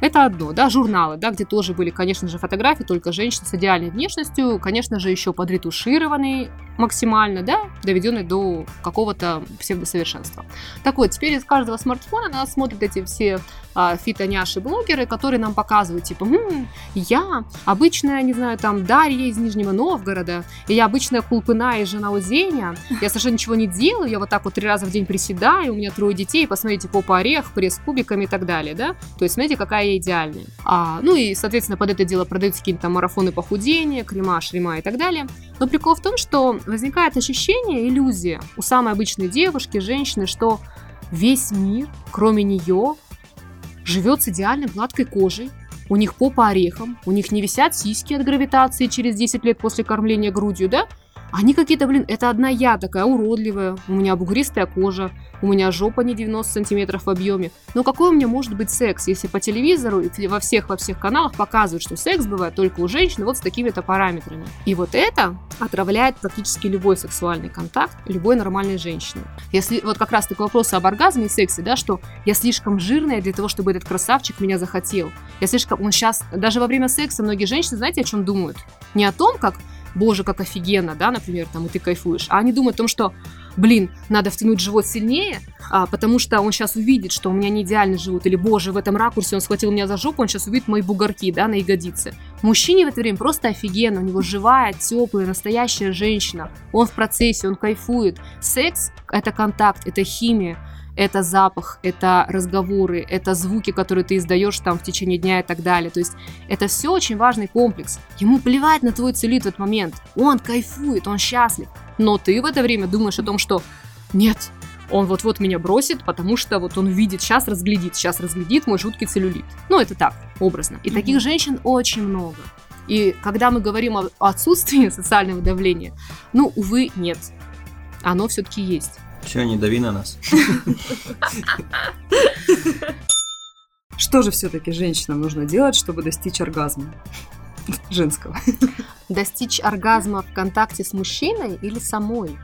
Это одно, да, журналы, да, где тоже были, конечно же, фотографии только женщин с идеальной внешностью, конечно же, еще подретушированные максимально, да, доведенные до какого-то псевдосовершенства. Так вот, теперь из каждого смартфона нас смотрят эти все а, фитоняши-блогеры, которые нам показывают, типа, М, я обычная, не знаю, там, Дарья из Нижнего Новгорода, и я обычная Кулпына из жена Узеня, я совершенно ничего не делаю, я вот так вот три раза в день приседаю, у меня трое детей, посмотрите, попа орех, пресс кубиками и так далее, да, то есть, смотрите, какая я идеальная. А, ну и, соответственно, под это дело продаются какие-то там марафоны похудения, крема, шлема и так далее. Но прикол в том, что возникает ощущение, иллюзия у самой обычной девушки, женщины, что весь мир, кроме нее, живет с идеальной гладкой кожей, у них попа орехом, у них не висят сиськи от гравитации через 10 лет после кормления грудью, да? Они какие-то, блин, это одна я такая уродливая, у меня бугристая кожа, у меня жопа не 90 сантиметров в объеме. Но какой у меня может быть секс, если по телевизору и во всех, во всех каналах показывают, что секс бывает только у женщин вот с такими-то параметрами. И вот это отравляет практически любой сексуальный контакт любой нормальной женщины. Если вот как раз такой вопрос об оргазме и сексе, да, что я слишком жирная для того, чтобы этот красавчик меня захотел. Я слишком, он сейчас, даже во время секса многие женщины, знаете, о чем думают? Не о том, как боже, как офигенно, да, например, там, и ты кайфуешь. А они думают о том, что, блин, надо втянуть живот сильнее, а, потому что он сейчас увидит, что у меня не идеальный живот, или, боже, в этом ракурсе он схватил меня за жопу, он сейчас увидит мои бугорки, да, на ягодице. Мужчине в это время просто офигенно, у него живая, теплая, настоящая женщина, он в процессе, он кайфует. Секс — это контакт, это химия, это запах, это разговоры, это звуки, которые ты издаешь там в течение дня и так далее. То есть это все очень важный комплекс. Ему плевать на твой целит в этот момент. Он кайфует, он счастлив. Но ты в это время думаешь о том, что нет, он вот-вот меня бросит, потому что вот он видит, сейчас разглядит, сейчас разглядит мой жуткий целлюлит. Ну, это так, образно. И mm-hmm. таких женщин очень много. И когда мы говорим о отсутствии [laughs] социального давления, ну, увы, нет. Оно все-таки есть. Все, не дави на нас. [laughs] Что же все-таки женщинам нужно делать, чтобы достичь оргазма? [laughs] Женского. Достичь оргазма в контакте с мужчиной или самой?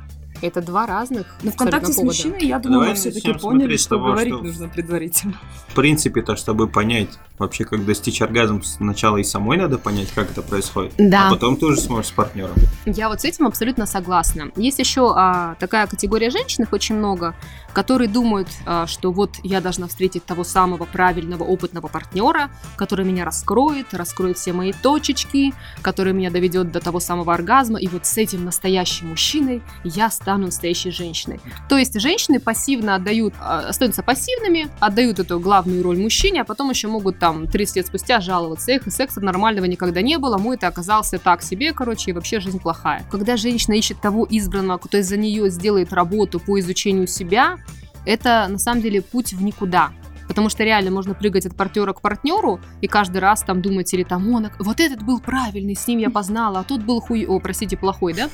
Это два разных. Но в контакте с мужчиной, я думаю, мы все-таки поняли, что того, говорить что нужно предварительно. В принципе, то, чтобы понять вообще, как достичь оргазма, сначала и самой надо понять, как это происходит. Да. А потом тоже сможешь с партнером. Я вот с этим абсолютно согласна. Есть еще а, такая категория женщин, их очень много, которые думают, а, что вот я должна встретить того самого правильного, опытного партнера, который меня раскроет, раскроет все мои точечки, который меня доведет до того самого оргазма, и вот с этим настоящим мужчиной я стану настоящей женщиной. То есть женщины пассивно отдают, а, остаются пассивными, отдают эту главную роль мужчине, а потом еще могут там 30 лет спустя жаловаться, эх, и секса нормального никогда не было, мой это оказался так себе, короче, и вообще жизнь плохая. Когда женщина ищет того избранного, кто за нее сделает работу по изучению себя, это на самом деле путь в никуда. Потому что реально можно прыгать от партнера к партнеру и каждый раз там думать или там, он, вот этот был правильный, с ним я познала, а тот был хуй, о, простите, плохой, да?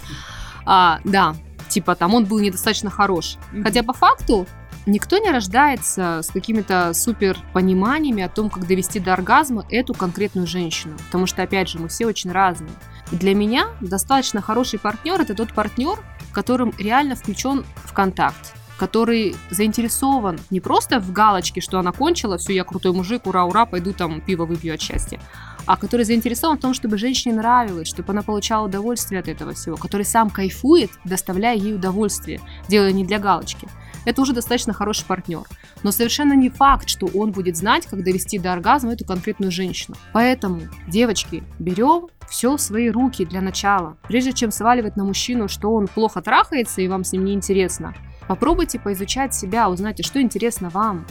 А, да, типа там он был недостаточно хорош. Хотя по факту Никто не рождается с какими-то супер пониманиями о том, как довести до оргазма эту конкретную женщину. Потому что, опять же, мы все очень разные. И для меня достаточно хороший партнер это тот партнер, которым реально включен в контакт который заинтересован не просто в галочке, что она кончила, все, я крутой мужик, ура-ура, пойду там пиво выпью от счастья, а который заинтересован в том, чтобы женщине нравилось, чтобы она получала удовольствие от этого всего, который сам кайфует, доставляя ей удовольствие, делая не для галочки это уже достаточно хороший партнер. Но совершенно не факт, что он будет знать, как довести до оргазма эту конкретную женщину. Поэтому, девочки, берем все в свои руки для начала. Прежде чем сваливать на мужчину, что он плохо трахается и вам с ним не интересно, попробуйте поизучать себя, узнайте, что интересно вам.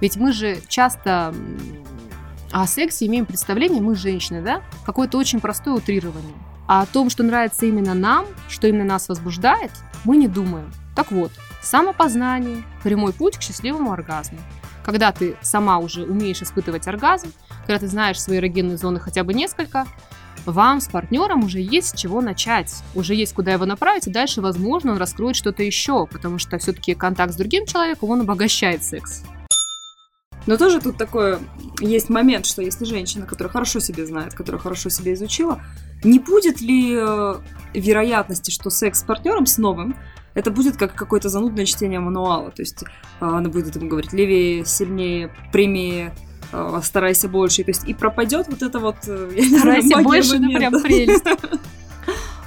Ведь мы же часто о сексе имеем представление, мы женщины, да? Какое-то очень простое утрирование. А о том, что нравится именно нам, что именно нас возбуждает, мы не думаем. Так вот, самопознание – прямой путь к счастливому оргазму. Когда ты сама уже умеешь испытывать оргазм, когда ты знаешь свои эрогенные зоны хотя бы несколько, вам с партнером уже есть с чего начать, уже есть куда его направить, и дальше, возможно, он раскроет что-то еще, потому что все-таки контакт с другим человеком, он обогащает секс. Но тоже тут такой есть момент, что если женщина, которая хорошо себе знает, которая хорошо себя изучила, не будет ли э, вероятности, что секс с партнером с новым это будет как какое-то занудное чтение мануала. То есть э, она будет ему говорить левее, сильнее, прямее, старайся больше. То есть и пропадет вот это вот... э, знаю, Старайся магия больше, это прям прелесть. [laughs]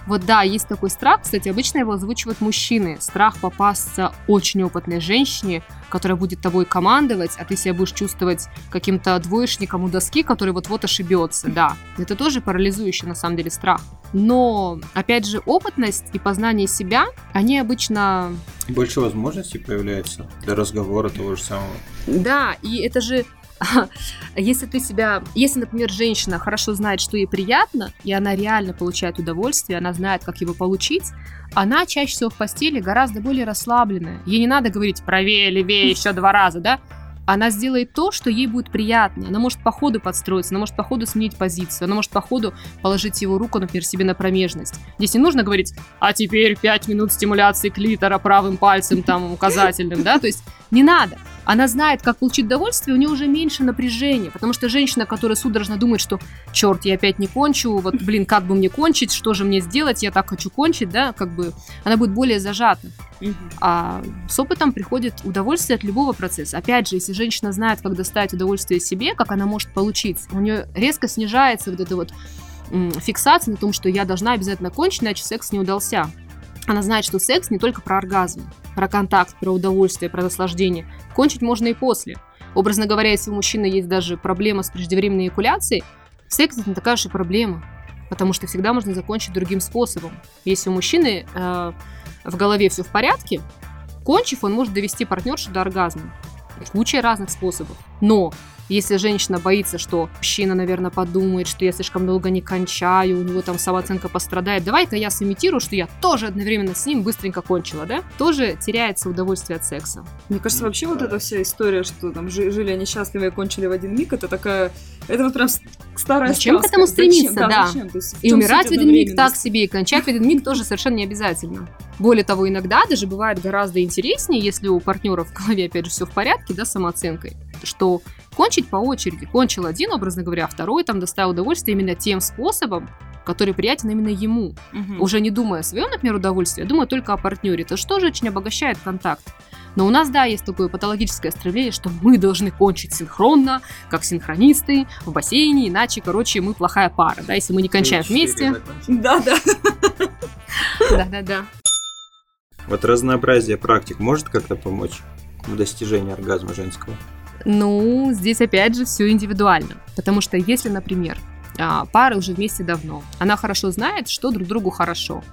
Вот да, есть такой страх, кстати, обычно его озвучивают мужчины. Страх попасться очень опытной женщине, которая будет тобой командовать, а ты себя будешь чувствовать каким-то двоечником у доски, который вот-вот ошибется. Да, это тоже парализующий на самом деле страх. Но, опять же, опытность и познание себя, они обычно Больше возможностей появляется для разговора того же самого. Да, и это же [laughs] если ты себя, если, например, женщина хорошо знает, что ей приятно, и она реально получает удовольствие, она знает, как его получить, она чаще всего в постели гораздо более расслабленная. Ей не надо говорить правее, левее еще два раза, да? Она сделает то, что ей будет приятно. Она может по ходу подстроиться, она может по ходу сменить позицию, она может по ходу положить его руку, например, себе на промежность. Здесь не нужно говорить, а теперь 5 минут стимуляции клитора правым пальцем, там, указательным, да, то есть не надо. Она знает, как получить удовольствие, у нее уже меньше напряжения, потому что женщина, которая судорожно думает, что черт, я опять не кончу, вот, блин, как бы мне кончить, что же мне сделать, я так хочу кончить, да, как бы она будет более зажата. А с опытом приходит удовольствие от любого процесса. Опять же, если женщина знает, как доставить удовольствие себе, как она может получить, у нее резко снижается вот эта вот фиксация на том, что я должна обязательно кончить, иначе секс не удался. Она знает, что секс не только про оргазм, про контакт, про удовольствие, про наслаждение. Кончить можно и после. Образно говоря, если у мужчины есть даже проблема с преждевременной эякуляцией, секс это не такая и проблема, потому что всегда можно закончить другим способом. Если у мужчины э, в голове все в порядке, кончив, он может довести партнершу до оргазма. Куча разных способов. Но если женщина боится, что мужчина, наверное, подумает, что я слишком долго не кончаю, у него там самооценка пострадает, давай-ка я сымитирую, что я тоже одновременно с ним быстренько кончила, да? Тоже теряется удовольствие от секса. Мне кажется, вообще вот эта вся история, что там жи- жили они счастливы и кончили в один миг, это такая... Это вот прям старая Зачем к сказка. этому стремиться, Зачем? да. зачем? То есть И умирать в один миг так себе, и кончать в один миг тоже совершенно не обязательно. Более того, иногда даже бывает гораздо интереснее, если у партнера в голове, опять же, все в порядке, да, с самооценкой, что кончить по очереди. Кончил один, образно говоря, а второй там доставил удовольствие именно тем способом, который приятен именно ему. Мгм. Уже не думая о своем, например, удовольствии, а думая только о партнере. Это что же очень обогащает контакт. Но у нас, да, есть такое патологическое стремление, что мы должны кончить синхронно, как синхронисты, в бассейне, иначе, короче, мы плохая пара, да, если мы не кончаем вместе. Да, да. Да-да-да. Вот разнообразие практик может как-то помочь в достижении оргазма женского? Ну, здесь опять же все индивидуально. Потому что если, например, а, пара уже вместе давно, она хорошо знает, что друг другу хорошо.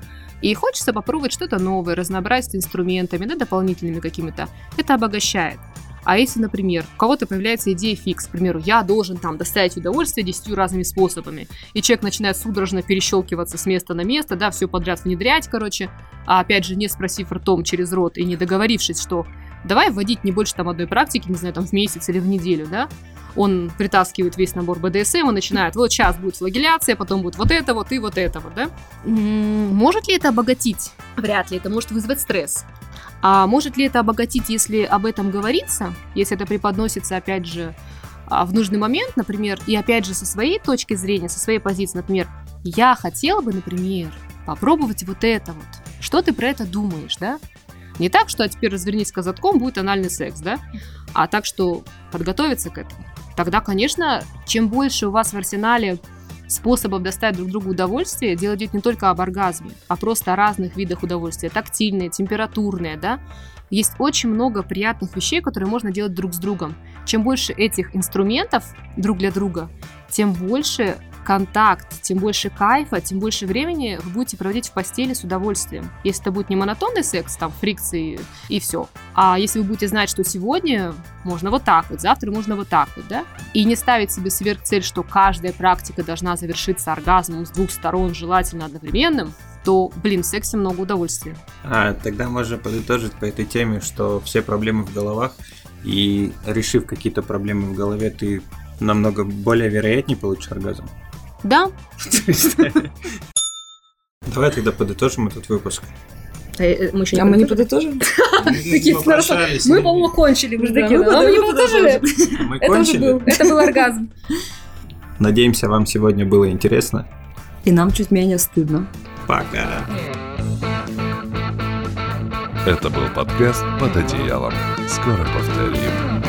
И хочется попробовать что-то новое, разнообразить инструментами, да, дополнительными какими-то. Это обогащает. А если, например, у кого-то появляется идея фикс, к примеру, я должен там доставить удовольствие десятью разными способами, и человек начинает судорожно перещелкиваться с места на место, да, все подряд внедрять, короче, а опять же, не спросив ртом через рот и не договорившись, что давай вводить не больше там одной практики, не знаю, там в месяц или в неделю, да, он притаскивает весь набор БДСМ и начинает, вот сейчас будет флагеляция, потом будет вот это вот и вот это вот, да. Может ли это обогатить? Вряд ли, это может вызвать стресс. А может ли это обогатить, если об этом говорится, если это преподносится, опять же, а, в нужный момент, например, и опять же со своей точки зрения, со своей позиции, например, я хотела бы, например, попробовать вот это вот. Что ты про это думаешь, да? Не так, что а теперь развернись казатком, будет анальный секс, да? А так, что подготовиться к этому. Тогда, конечно, чем больше у вас в арсенале способов доставить друг другу удовольствие, дело идет не только об оргазме, а просто о разных видах удовольствия. Тактильные, температурные, да? Есть очень много приятных вещей, которые можно делать друг с другом. Чем больше этих инструментов друг для друга, тем больше контакт, тем больше кайфа, тем больше времени вы будете проводить в постели с удовольствием. Если это будет не монотонный секс, там, фрикции и все, а если вы будете знать, что сегодня можно вот так вот, завтра можно вот так вот, да, и не ставить себе сверхцель, что каждая практика должна завершиться оргазмом с двух сторон, желательно одновременным, то, блин, в сексе много удовольствия. А, тогда можно подытожить по этой теме, что все проблемы в головах, и решив какие-то проблемы в голове, ты намного более вероятнее получишь оргазм. Да, Давай тогда подытожим этот выпуск. Э, мы еще А мы не подытожим? Мы, по-моему, кончили. Мы такие, мы не подытожили. подытожили. Мы кончили. это был оргазм. Надеемся, вам сегодня было интересно. И нам чуть менее стыдно. Пока. Это был подкаст «Под одеялом». Скоро повторим.